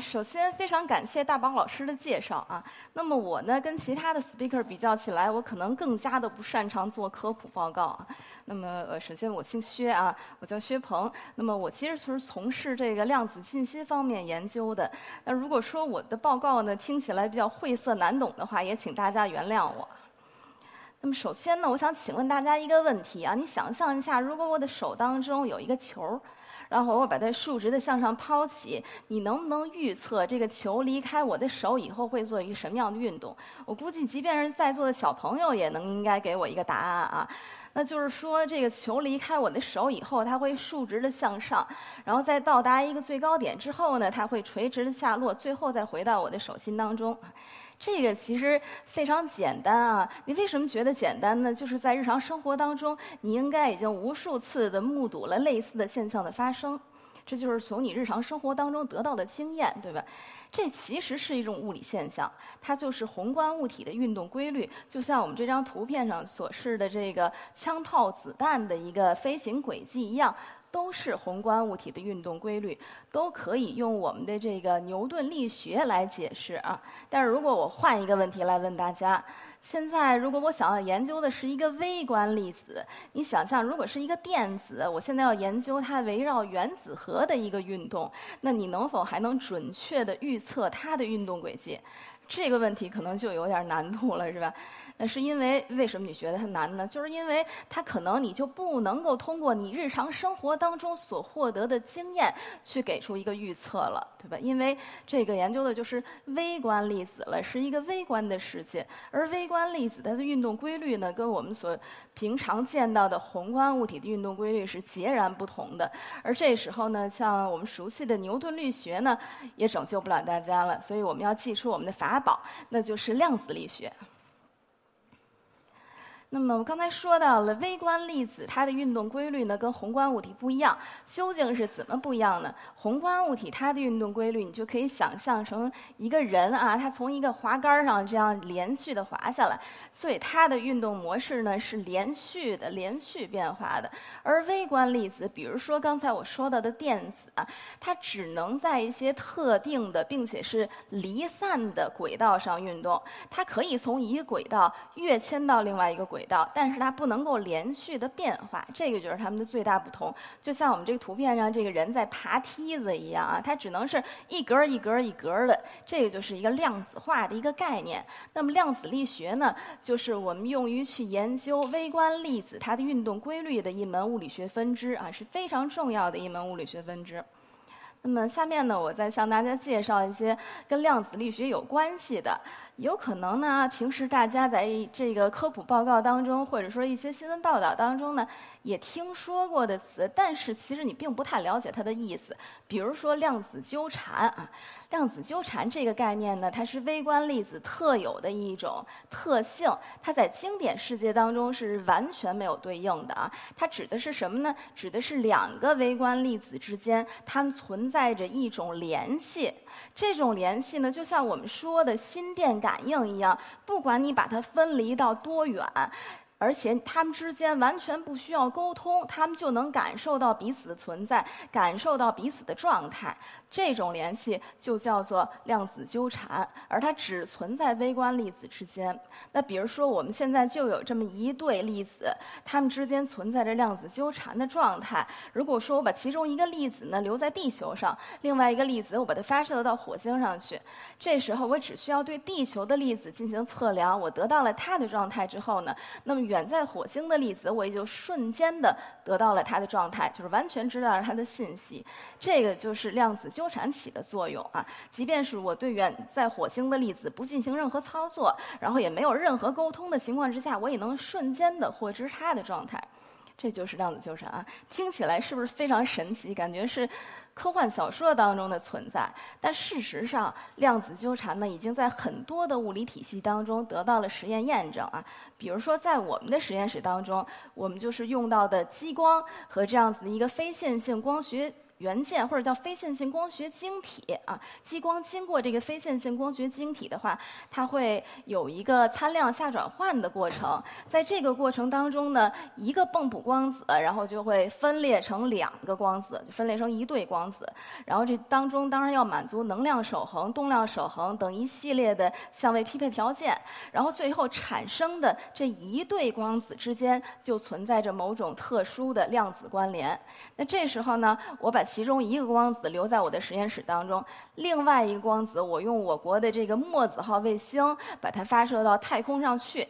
首先非常感谢大宝老师的介绍啊。那么我呢，跟其他的 speaker 比较起来，我可能更加的不擅长做科普报告。那么呃，首先我姓薛啊，我叫薛鹏。那么我其实是从事这个量子信息方面研究的。那如果说我的报告呢听起来比较晦涩难懂的话，也请大家原谅我。那么首先呢，我想请问大家一个问题啊，你想象一下，如果我的手当中有一个球。然后我把它竖直的向上抛起，你能不能预测这个球离开我的手以后会做一个什么样的运动？我估计，即便是在座的小朋友也能应该给我一个答案啊。那就是说，这个球离开我的手以后，它会竖直的向上，然后在到达一个最高点之后呢，它会垂直的下落，最后再回到我的手心当中。这个其实非常简单啊！你为什么觉得简单呢？就是在日常生活当中，你应该已经无数次的目睹了类似的现象的发生，这就是从你日常生活当中得到的经验，对吧？这其实是一种物理现象，它就是宏观物体的运动规律，就像我们这张图片上所示的这个枪炮子弹的一个飞行轨迹一样。都是宏观物体的运动规律，都可以用我们的这个牛顿力学来解释啊。但是如果我换一个问题来问大家，现在如果我想要研究的是一个微观粒子，你想象如果是一个电子，我现在要研究它围绕原子核的一个运动，那你能否还能准确的预测它的运动轨迹？这个问题可能就有点难度了，是吧？那是因为为什么你觉得它难呢？就是因为它可能你就不能够通过你日常生活当中所获得的经验去给出一个预测了，对吧？因为这个研究的就是微观粒子了，是一个微观的世界，而微观粒子它的运动规律呢，跟我们所平常见到的宏观物体的运动规律是截然不同的。而这时候呢，像我们熟悉的牛顿力学呢，也拯救不了大家了。所以我们要祭出我们的法宝，那就是量子力学。那么我刚才说到了微观粒子，它的运动规律呢跟宏观物体不一样，究竟是怎么不一样呢？宏观物体它的运动规律，你就可以想象成一个人啊，他从一个滑杆上这样连续的滑下来，所以它的运动模式呢是连续的、连续变化的。而微观粒子，比如说刚才我说到的电子啊，它只能在一些特定的并且是离散的轨道上运动，它可以从一个轨道跃迁到另外一个轨。道，但是它不能够连续的变化，这个就是它们的最大不同。就像我们这个图片上这个人在爬梯子一样啊，它只能是一格一格一格的，这个就是一个量子化的一个概念。那么量子力学呢，就是我们用于去研究微观粒子它的运动规律的一门物理学分支啊，是非常重要的一门物理学分支。那么下面呢，我再向大家介绍一些跟量子力学有关系的。有可能呢，平时大家在这个科普报告当中，或者说一些新闻报道当中呢，也听说过的词，但是其实你并不太了解它的意思。比如说量子纠缠啊，量子纠缠这个概念呢，它是微观粒子特有的一种特性，它在经典世界当中是完全没有对应的啊。它指的是什么呢？指的是两个微观粒子之间，它们存在着一种联系。这种联系呢，就像我们说的心电感应一样，不管你把它分离到多远。而且他们之间完全不需要沟通，他们就能感受到彼此的存在，感受到彼此的状态。这种联系就叫做量子纠缠，而它只存在微观粒子之间。那比如说，我们现在就有这么一对粒子，它们之间存在着量子纠缠的状态。如果说我把其中一个粒子呢留在地球上，另外一个粒子我把它发射到火星上去，这时候我只需要对地球的粒子进行测量，我得到了它的状态之后呢，那么远。在火星的粒子，我也就瞬间的得到了它的状态，就是完全知道了它的信息。这个就是量子纠缠起的作用啊！即便是我对远在火星的粒子不进行任何操作，然后也没有任何沟通的情况之下，我也能瞬间的获知它的状态。这就是量子纠缠啊！听起来是不是非常神奇？感觉是科幻小说当中的存在。但事实上，量子纠缠呢，已经在很多的物理体系当中得到了实验验证啊。比如说，在我们的实验室当中，我们就是用到的激光和这样子的一个非线性光学。元件或者叫非线性光学晶体啊，激光经过这个非线性光学晶体的话，它会有一个参量下转换的过程。在这个过程当中呢，一个泵谱光子，然后就会分裂成两个光子，分裂成一对光子。然后这当中当然要满足能量守恒、动量守恒等一系列的相位匹配条件。然后最后产生的这一对光子之间就存在着某种特殊的量子关联。那这时候呢，我把其中一个光子留在我的实验室当中，另外一个光子我用我国的这个墨子号卫星把它发射到太空上去。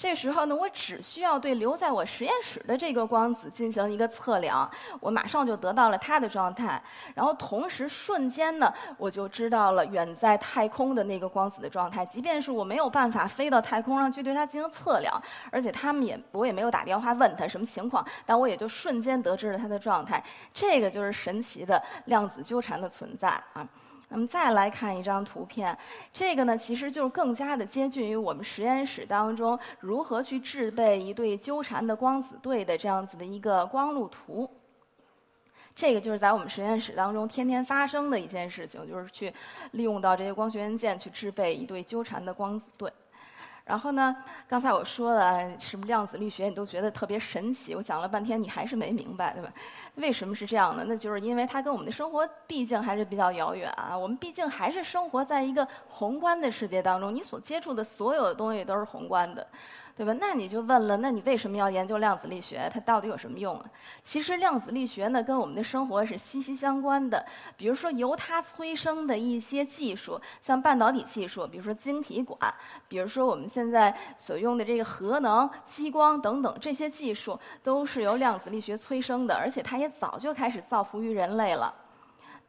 这时候呢，我只需要对留在我实验室的这个光子进行一个测量，我马上就得到了它的状态。然后同时瞬间呢，我就知道了远在太空的那个光子的状态。即便是我没有办法飞到太空上去对它进行测量，而且他们也我也没有打电话问他什么情况，但我也就瞬间得知了它的状态。这个就是神奇的量子纠缠的存在啊。那么再来看一张图片，这个呢其实就是更加的接近于我们实验室当中如何去制备一对纠缠的光子对的这样子的一个光路图。这个就是在我们实验室当中天天发生的一件事情，就是去利用到这些光学元件去制备一对纠缠的光子对。然后呢？刚才我说了什么量子力学，你都觉得特别神奇。我讲了半天，你还是没明白，对吧？为什么是这样的？那就是因为它跟我们的生活毕竟还是比较遥远啊。我们毕竟还是生活在一个宏观的世界当中，你所接触的所有的东西都是宏观的。对吧？那你就问了，那你为什么要研究量子力学？它到底有什么用啊？其实量子力学呢，跟我们的生活是息息相关的。比如说，由它催生的一些技术，像半导体技术，比如说晶体管，比如说我们现在所用的这个核能、激光等等，这些技术都是由量子力学催生的，而且它也早就开始造福于人类了。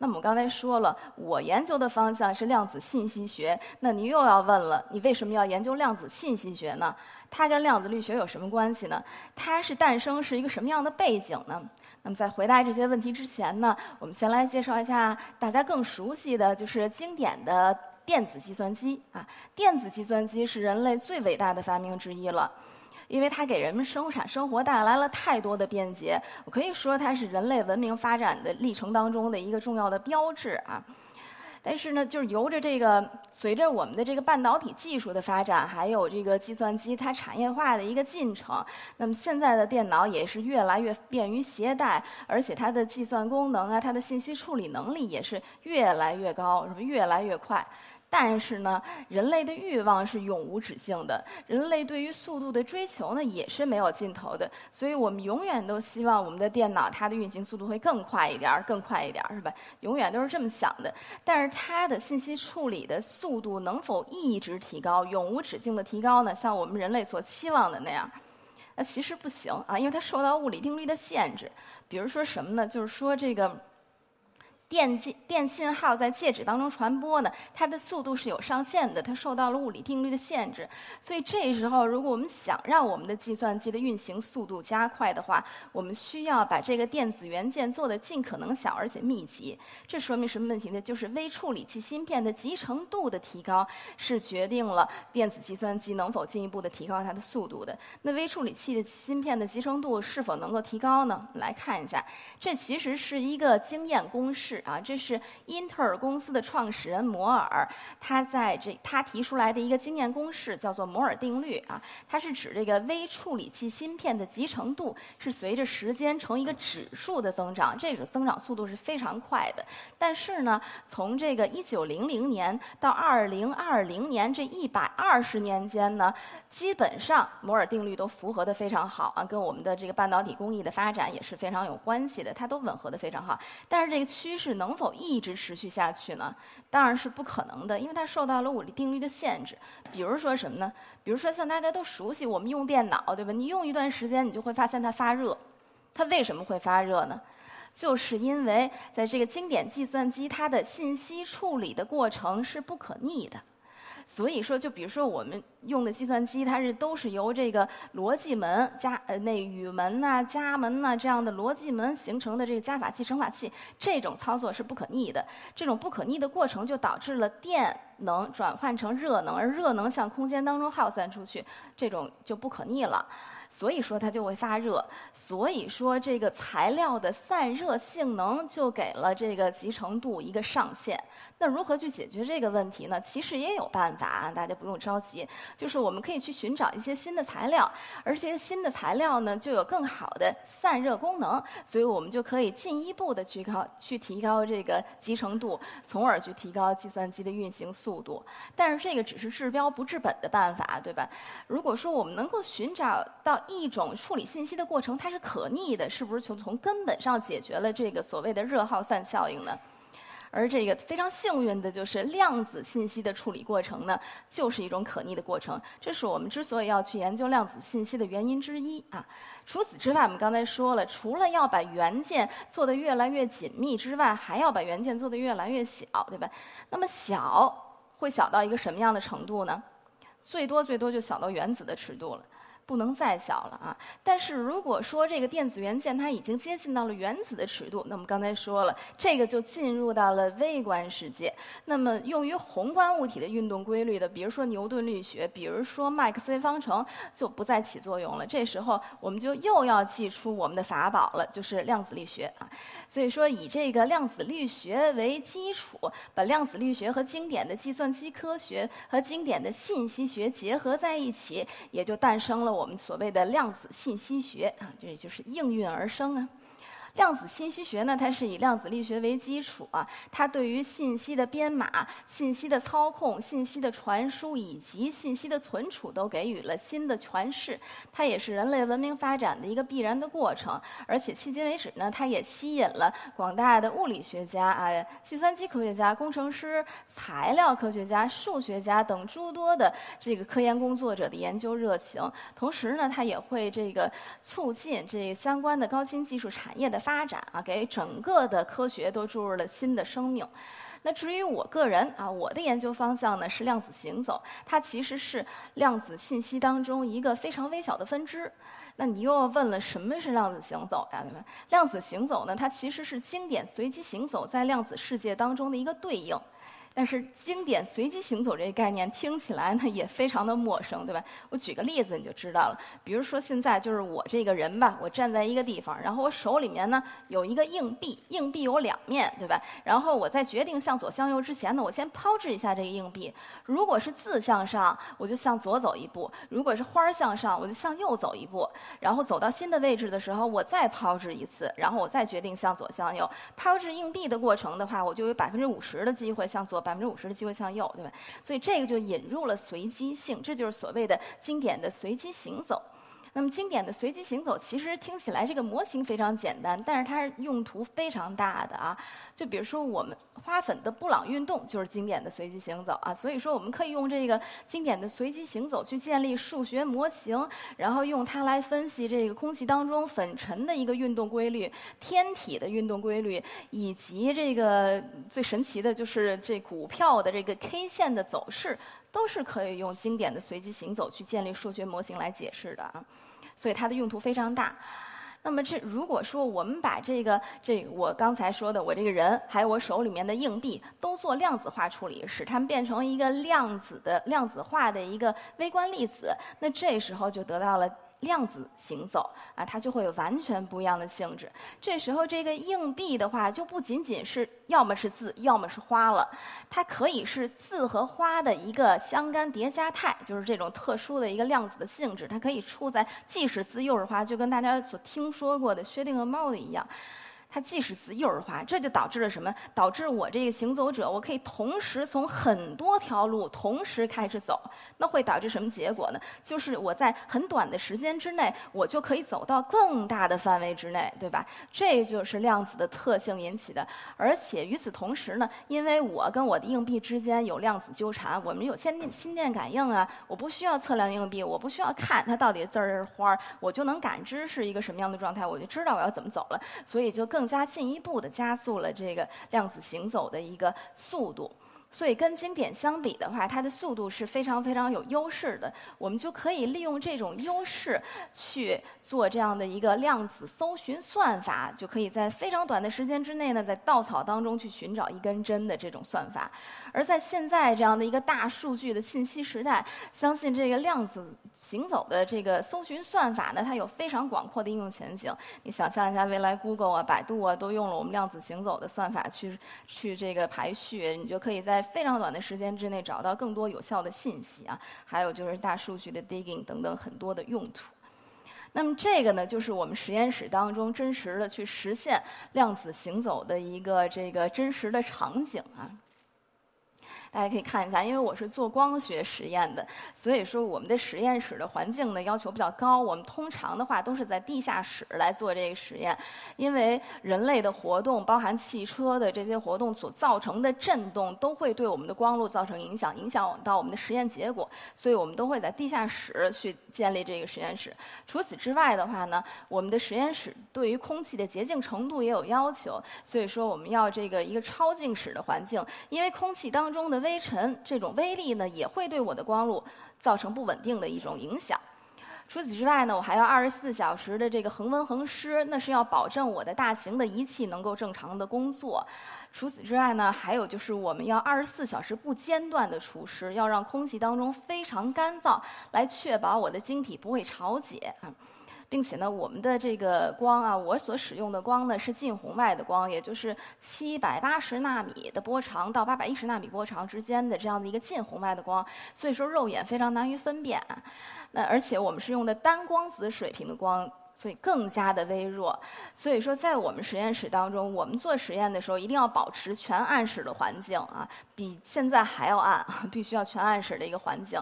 那么我刚才说了，我研究的方向是量子信息学。那你又要问了，你为什么要研究量子信息学呢？它跟量子力学有什么关系呢？它是诞生是一个什么样的背景呢？那么在回答这些问题之前呢，我们先来介绍一下大家更熟悉的就是经典的电子计算机啊。电子计算机是人类最伟大的发明之一了。因为它给人们生产生活带来了太多的便捷，我可以说它是人类文明发展的历程当中的一个重要的标志啊。但是呢，就是由着这个随着我们的这个半导体技术的发展，还有这个计算机它产业化的一个进程，那么现在的电脑也是越来越便于携带，而且它的计算功能啊，它的信息处理能力也是越来越高，是不是越来越快？但是呢，人类的欲望是永无止境的，人类对于速度的追求呢也是没有尽头的，所以我们永远都希望我们的电脑它的运行速度会更快一点儿，更快一点儿，是吧？永远都是这么想的。但是它的信息处理的速度能否一直提高，永无止境的提高呢？像我们人类所期望的那样，那其实不行啊，因为它受到物理定律的限制。比如说什么呢？就是说这个。电信电信号在介质当中传播呢，它的速度是有上限的，它受到了物理定律的限制。所以这时候，如果我们想让我们的计算机的运行速度加快的话，我们需要把这个电子元件做的尽可能小而且密集。这说明什么问题呢？就是微处理器芯片的集成度的提高是决定了电子计算机能否进一步的提高它的速度的。那微处理器的芯片的集成度是否能够提高呢？我们来看一下，这其实是一个经验公式。啊，这是英特尔公司的创始人摩尔，他在这他提出来的一个经验公式，叫做摩尔定律啊。它是指这个微处理器芯片的集成度是随着时间呈一个指数的增长，这个增长速度是非常快的。但是呢，从这个一九零零年到二零二零年这一百二十年间呢，基本上摩尔定律都符合的非常好啊，跟我们的这个半导体工艺的发展也是非常有关系的，它都吻合的非常好。但是这个趋势。能否一直持续下去呢？当然是不可能的，因为它受到了物理定律的限制。比如说什么呢？比如说像大家都熟悉，我们用电脑，对吧？你用一段时间，你就会发现它发热。它为什么会发热呢？就是因为在这个经典计算机，它的信息处理的过程是不可逆的。所以说，就比如说我们用的计算机，它是都是由这个逻辑门加呃那语门呐、加门呐这样的逻辑门形成的这个加法器、乘法器，这种操作是不可逆的。这种不可逆的过程就导致了电能转换成热能，而热能向空间当中耗散出去，这种就不可逆了。所以说它就会发热，所以说这个材料的散热性能就给了这个集成度一个上限。那如何去解决这个问题呢？其实也有办法，大家不用着急。就是我们可以去寻找一些新的材料，而这些新的材料呢，就有更好的散热功能，所以我们就可以进一步的去高去提高这个集成度，从而去提高计算机的运行速度。但是这个只是治标不治本的办法，对吧？如果说我们能够寻找到一种处理信息的过程，它是可逆的，是不是就从根本上解决了这个所谓的热耗散效应呢？而这个非常幸运的就是量子信息的处理过程呢，就是一种可逆的过程。这是我们之所以要去研究量子信息的原因之一啊。除此之外，我们刚才说了，除了要把元件做得越来越紧密之外，还要把元件做得越来越小，对吧？那么小会小到一个什么样的程度呢？最多最多就小到原子的尺度了。不能再小了啊！但是如果说这个电子元件它已经接近到了原子的尺度，那么刚才说了，这个就进入到了微观世界。那么用于宏观物体的运动规律的，比如说牛顿力学，比如说麦克斯韦方程，就不再起作用了。这时候我们就又要祭出我们的法宝了，就是量子力学啊。所以说，以这个量子力学为基础，把量子力学和经典的计算机科学和经典的信息学结合在一起，也就诞生了我。我们所谓的量子信息学啊，这就是应运而生啊。量子信息学呢，它是以量子力学为基础啊，它对于信息的编码、信息的操控、信息的传输以及信息的存储都给予了新的诠释。它也是人类文明发展的一个必然的过程，而且迄今为止呢，它也吸引了广大的物理学家啊、计算机科学家、工程师、材料科学家、数学家等诸多的这个科研工作者的研究热情。同时呢，它也会这个促进这相关的高新技术产业的。发展啊，给整个的科学都注入了新的生命。那至于我个人啊，我的研究方向呢是量子行走，它其实是量子信息当中一个非常微小的分支。那你又要问了，什么是量子行走呀？你们？量子行走呢，它其实是经典随机行走在量子世界当中的一个对应。但是经典随机行走这个概念听起来呢也非常的陌生，对吧？我举个例子你就知道了。比如说现在就是我这个人吧，我站在一个地方，然后我手里面呢有一个硬币，硬币有两面，对吧？然后我在决定向左向右之前呢，我先抛掷一下这个硬币。如果是字向上，我就向左走一步；如果是花儿向上，我就向右走一步。然后走到新的位置的时候，我再抛掷一次，然后我再决定向左向右。抛掷硬币的过程的话，我就有百分之五十的机会向左。百分之五十的机会向右，对吧？所以这个就引入了随机性，这就是所谓的经典的随机行走。那么经典的随机行走，其实听起来这个模型非常简单，但是它用途非常大的啊。就比如说我们花粉的布朗运动就是经典的随机行走啊。所以说我们可以用这个经典的随机行走去建立数学模型，然后用它来分析这个空气当中粉尘的一个运动规律、天体的运动规律，以及这个最神奇的就是这股票的这个 K 线的走势。都是可以用经典的随机行走去建立数学模型来解释的啊，所以它的用途非常大。那么这如果说我们把这个这我刚才说的我这个人，还有我手里面的硬币都做量子化处理，使它们变成一个量子的量子化的一个微观粒子，那这时候就得到了。量子行走啊，它就会有完全不一样的性质。这时候，这个硬币的话，就不仅仅是要么是字，要么是花了，它可以是字和花的一个相干叠加态，就是这种特殊的一个量子的性质。它可以处在既是字又是花，就跟大家所听说过的薛定谔猫的一样。它既是字又是花，这就导致了什么？导致我这个行走者，我可以同时从很多条路同时开始走。那会导致什么结果呢？就是我在很短的时间之内，我就可以走到更大的范围之内，对吧？这就是量子的特性引起的。而且与此同时呢，因为我跟我的硬币之间有量子纠缠，我们有心电心电感应啊，我不需要测量硬币，我不需要看它到底字儿是花儿，我就能感知是一个什么样的状态，我就知道我要怎么走了。所以就更。更加进一步地加速了这个量子行走的一个速度。所以跟经典相比的话，它的速度是非常非常有优势的。我们就可以利用这种优势去做这样的一个量子搜寻算法，就可以在非常短的时间之内呢，在稻草当中去寻找一根针的这种算法。而在现在这样的一个大数据的信息时代，相信这个量子行走的这个搜寻算法呢，它有非常广阔的应用前景。你想象一下，未来 Google 啊、百度啊都用了我们量子行走的算法去去这个排序，你就可以在非常短的时间之内找到更多有效的信息啊，还有就是大数据的 digging 等等很多的用途。那么这个呢，就是我们实验室当中真实的去实现量子行走的一个这个真实的场景啊。大家可以看一下，因为我是做光学实验的，所以说我们的实验室的环境呢要求比较高。我们通常的话都是在地下室来做这个实验，因为人类的活动，包含汽车的这些活动所造成的震动，都会对我们的光路造成影响，影响到我们的实验结果。所以我们都会在地下室去建立这个实验室。除此之外的话呢，我们的实验室对于空气的洁净程度也有要求，所以说我们要这个一个超净室的环境，因为空气当中的微尘这种微粒呢，也会对我的光路造成不稳定的一种影响。除此之外呢，我还要二十四小时的这个恒温恒湿，那是要保证我的大型的仪器能够正常的工作。除此之外呢，还有就是我们要二十四小时不间断的除湿，要让空气当中非常干燥，来确保我的晶体不会潮解啊。并且呢，我们的这个光啊，我所使用的光呢是近红外的光，也就是七百八十纳米的波长到八百一十纳米波长之间的这样的一个近红外的光，所以说肉眼非常难于分辨。那而且我们是用的单光子水平的光，所以更加的微弱。所以说，在我们实验室当中，我们做实验的时候一定要保持全暗室的环境啊，比现在还要暗，必须要全暗室的一个环境。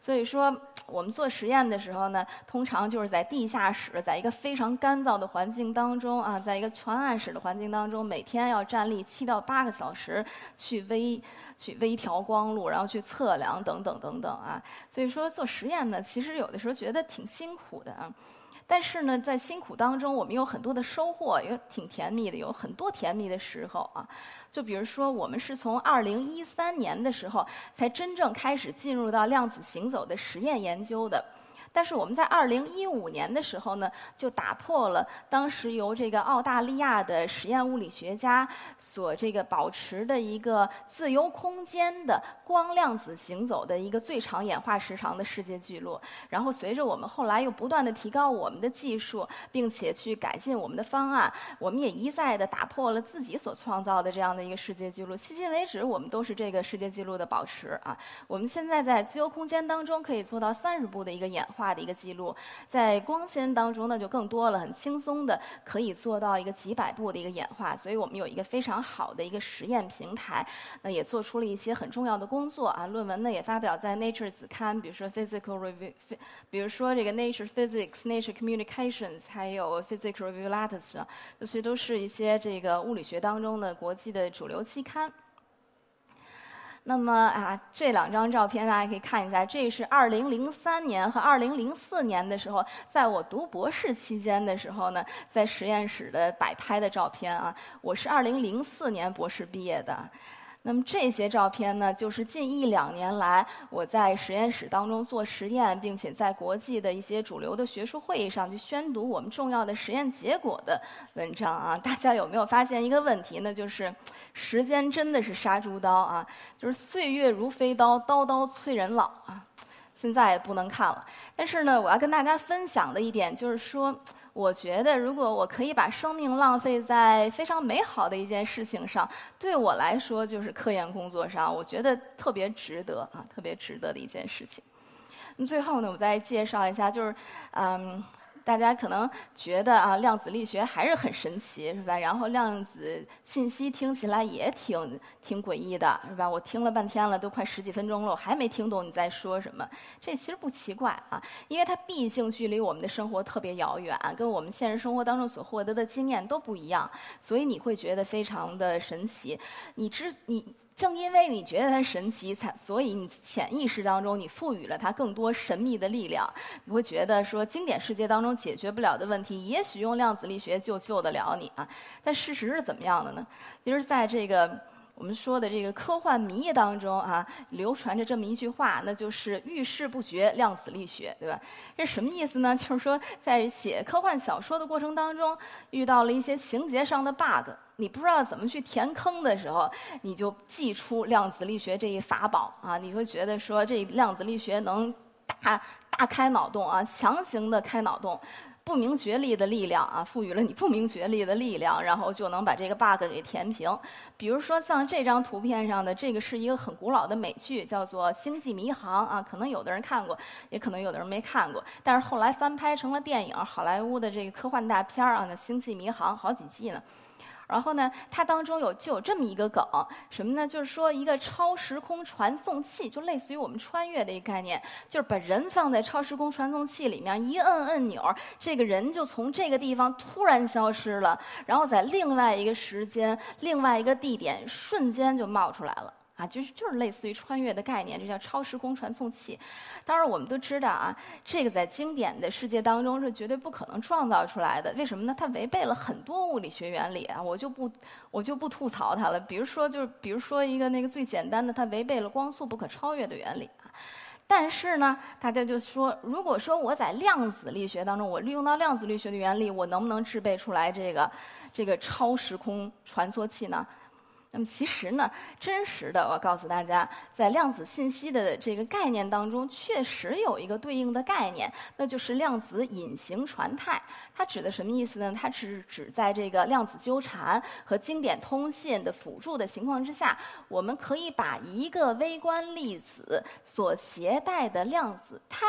所以说，我们做实验的时候呢，通常就是在地下室，在一个非常干燥的环境当中啊，在一个全暗室的环境当中，每天要站立七到八个小时，去微去微调光路，然后去测量等等等等啊。所以说做实验呢，其实有的时候觉得挺辛苦的啊。但是呢，在辛苦当中，我们有很多的收获，也挺甜蜜的，有很多甜蜜的时候啊。就比如说，我们是从二零一三年的时候才真正开始进入到量子行走的实验研究的。但是我们在二零一五年的时候呢，就打破了当时由这个澳大利亚的实验物理学家所这个保持的一个自由空间的光量子行走的一个最长演化时长的世界纪录。然后随着我们后来又不断的提高我们的技术，并且去改进我们的方案，我们也一再的打破了自己所创造的这样的一个世界纪录。迄今为止，我们都是这个世界纪录的保持啊。我们现在在自由空间当中可以做到三十步的一个演化。化的一个记录，在光纤当中呢就更多了，很轻松的可以做到一个几百步的一个演化，所以我们有一个非常好的一个实验平台，那也做出了一些很重要的工作啊，论文呢也发表在 Nature 子刊，比如说 Physical Review，比如说这个 Nature Physics、Nature Communications，还有 Physical Review Letters，这些都是一些这个物理学当中的国际的主流期刊。那么啊，这两张照片大家可以看一下，这是2003年和2004年的时候，在我读博士期间的时候呢，在实验室的摆拍的照片啊。我是2004年博士毕业的。那么这些照片呢，就是近一两年来我在实验室当中做实验，并且在国际的一些主流的学术会议上去宣读我们重要的实验结果的文章啊。大家有没有发现一个问题呢？就是时间真的是杀猪刀啊，就是岁月如飞刀，刀刀催人老啊。现在也不能看了。但是呢，我要跟大家分享的一点就是说。我觉得，如果我可以把生命浪费在非常美好的一件事情上，对我来说就是科研工作上，我觉得特别值得啊，特别值得的一件事情。那么最后呢，我再介绍一下，就是嗯。大家可能觉得啊，量子力学还是很神奇，是吧？然后量子信息听起来也挺挺诡异的，是吧？我听了半天了，都快十几分钟了，我还没听懂你在说什么。这其实不奇怪啊，因为它毕竟距离我们的生活特别遥远，跟我们现实生活当中所获得的经验都不一样，所以你会觉得非常的神奇。你知你。正因为你觉得它神奇，才所以你潜意识当中你赋予了它更多神秘的力量。你会觉得说，经典世界当中解决不了的问题，也许用量子力学就救得了你啊。但事实是怎么样的呢？其实，在这个我们说的这个科幻迷当中啊，流传着这么一句话，那就是遇事不决，量子力学，对吧？这什么意思呢？就是说，在写科幻小说的过程当中，遇到了一些情节上的 bug，你不知道怎么去填坑的时候，你就祭出量子力学这一法宝啊，你会觉得说，这量子力学能大大开脑洞啊，强行的开脑洞。不明觉厉的力量啊，赋予了你不明觉厉的力量，然后就能把这个 bug 给填平。比如说像这张图片上的这个是一个很古老的美剧，叫做《星际迷航》啊，可能有的人看过，也可能有的人没看过。但是后来翻拍成了电影，好莱坞的这个科幻大片啊，那《星际迷航》好几季呢。然后呢，它当中有就有这么一个梗，什么呢？就是说一个超时空传送器，就类似于我们穿越的一个概念，就是把人放在超时空传送器里面，一摁按钮，这个人就从这个地方突然消失了，然后在另外一个时间、另外一个地点，瞬间就冒出来了。啊，就是就是类似于穿越的概念，这叫超时空传送器。当然，我们都知道啊，这个在经典的世界当中是绝对不可能创造出来的。为什么呢？它违背了很多物理学原理啊！我就不我就不吐槽它了。比如说，就是比如说一个那个最简单的，它违背了光速不可超越的原理啊。但是呢，大家就说，如果说我在量子力学当中，我利用到量子力学的原理，我能不能制备出来这个这个超时空传送器呢？那么其实呢，真实的，我告诉大家，在量子信息的这个概念当中，确实有一个对应的概念，那就是量子隐形传态。它指的什么意思呢？它是指在这个量子纠缠和经典通信的辅助的情况之下，我们可以把一个微观粒子所携带的量子态，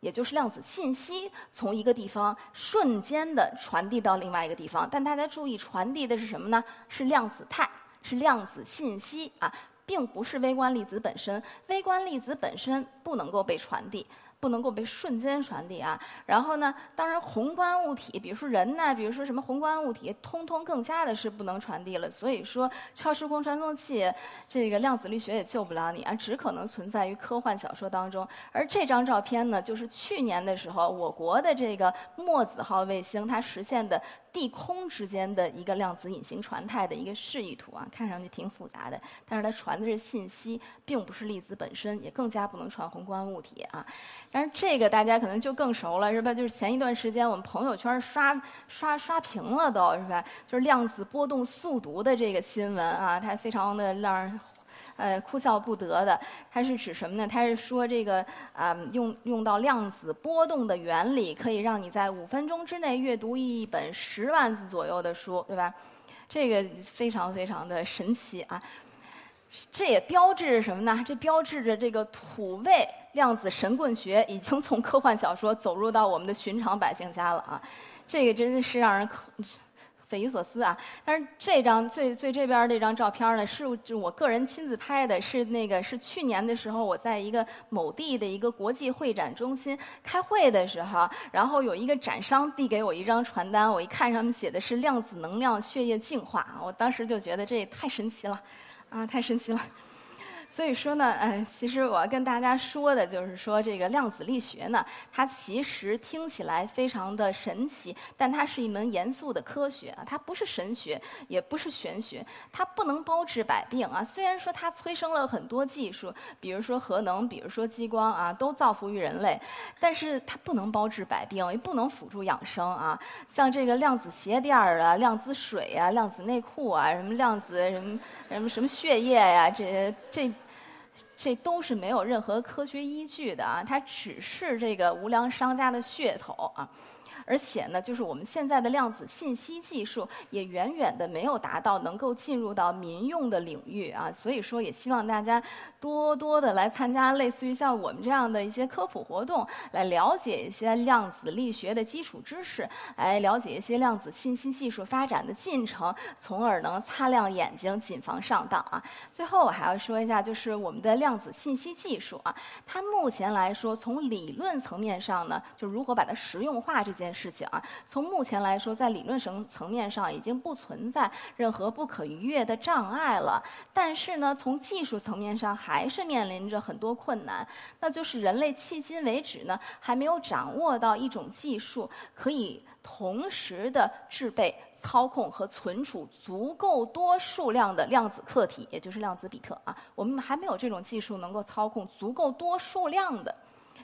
也就是量子信息，从一个地方瞬间的传递到另外一个地方。但大家注意，传递的是什么呢？是量子态。是量子信息啊，并不是微观粒子本身。微观粒子本身不能够被传递。不能够被瞬间传递啊，然后呢，当然宏观物体，比如说人呢，比如说什么宏观物体，通通更加的是不能传递了。所以说，超时空传送器，这个量子力学也救不了你啊，只可能存在于科幻小说当中。而这张照片呢，就是去年的时候，我国的这个墨子号卫星它实现的地空之间的一个量子隐形传态的一个示意图啊，看上去挺复杂的，但是它传的是信息，并不是粒子本身，也更加不能传宏观物体啊。但是这个大家可能就更熟了，是吧？就是前一段时间我们朋友圈刷刷刷屏了，都是吧？就是量子波动速读的这个新闻啊，它非常的让人呃哭笑不得的。它是指什么呢？它是说这个啊，用用到量子波动的原理，可以让你在五分钟之内阅读一本十万字左右的书，对吧？这个非常非常的神奇啊！这也标志着什么呢？这标志着这个土味量子神棍学已经从科幻小说走入到我们的寻常百姓家了啊！这个真的是让人匪夷所思啊！但是这张最最这边这张照片呢，是就我个人亲自拍的，是那个是去年的时候我在一个某地的一个国际会展中心开会的时候，然后有一个展商递给我一张传单，我一看上面写的是量子能量血液净化，我当时就觉得这也太神奇了。啊，太神奇了！所以说呢，呃，其实我要跟大家说的就是说，这个量子力学呢，它其实听起来非常的神奇，但它是一门严肃的科学啊，它不是神学，也不是玄学，它不能包治百病啊。虽然说它催生了很多技术，比如说核能，比如说激光啊，都造福于人类，但是它不能包治百病，也不能辅助养生啊。像这个量子鞋垫儿啊，量子水啊，量子内裤啊，什么量子什么什么什么血液呀，这这。这都是没有任何科学依据的啊，它只是这个无良商家的噱头啊。而且呢，就是我们现在的量子信息技术也远远的没有达到能够进入到民用的领域啊，所以说也希望大家多多的来参加类似于像我们这样的一些科普活动，来了解一些量子力学的基础知识，来了解一些量子信息技术发展的进程，从而能擦亮眼睛，谨防上当啊。最后我还要说一下，就是我们的量子信息技术啊，它目前来说从理论层面上呢，就如何把它实用化这件。事情啊。从目前来说，在理论层层面上已经不存在任何不可逾越的障碍了。但是呢，从技术层面上还是面临着很多困难，那就是人类迄今为止呢还没有掌握到一种技术，可以同时的制备、操控和存储足够多数量的量子客体，也就是量子比特啊。我们还没有这种技术能够操控足够多数量的。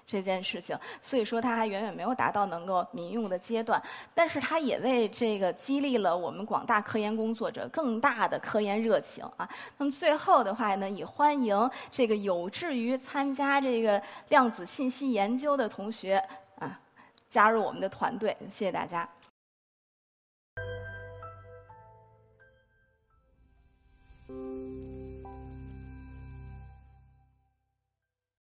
这件事情所以说它还远远没有达到能够民用的阶段。但是它也为这个激励了我们广大科研工作者更大的科研热情啊。那么最后的话呢也欢迎这个有志于参加这个量子信息研究的同学啊加入我们的团队谢谢大家。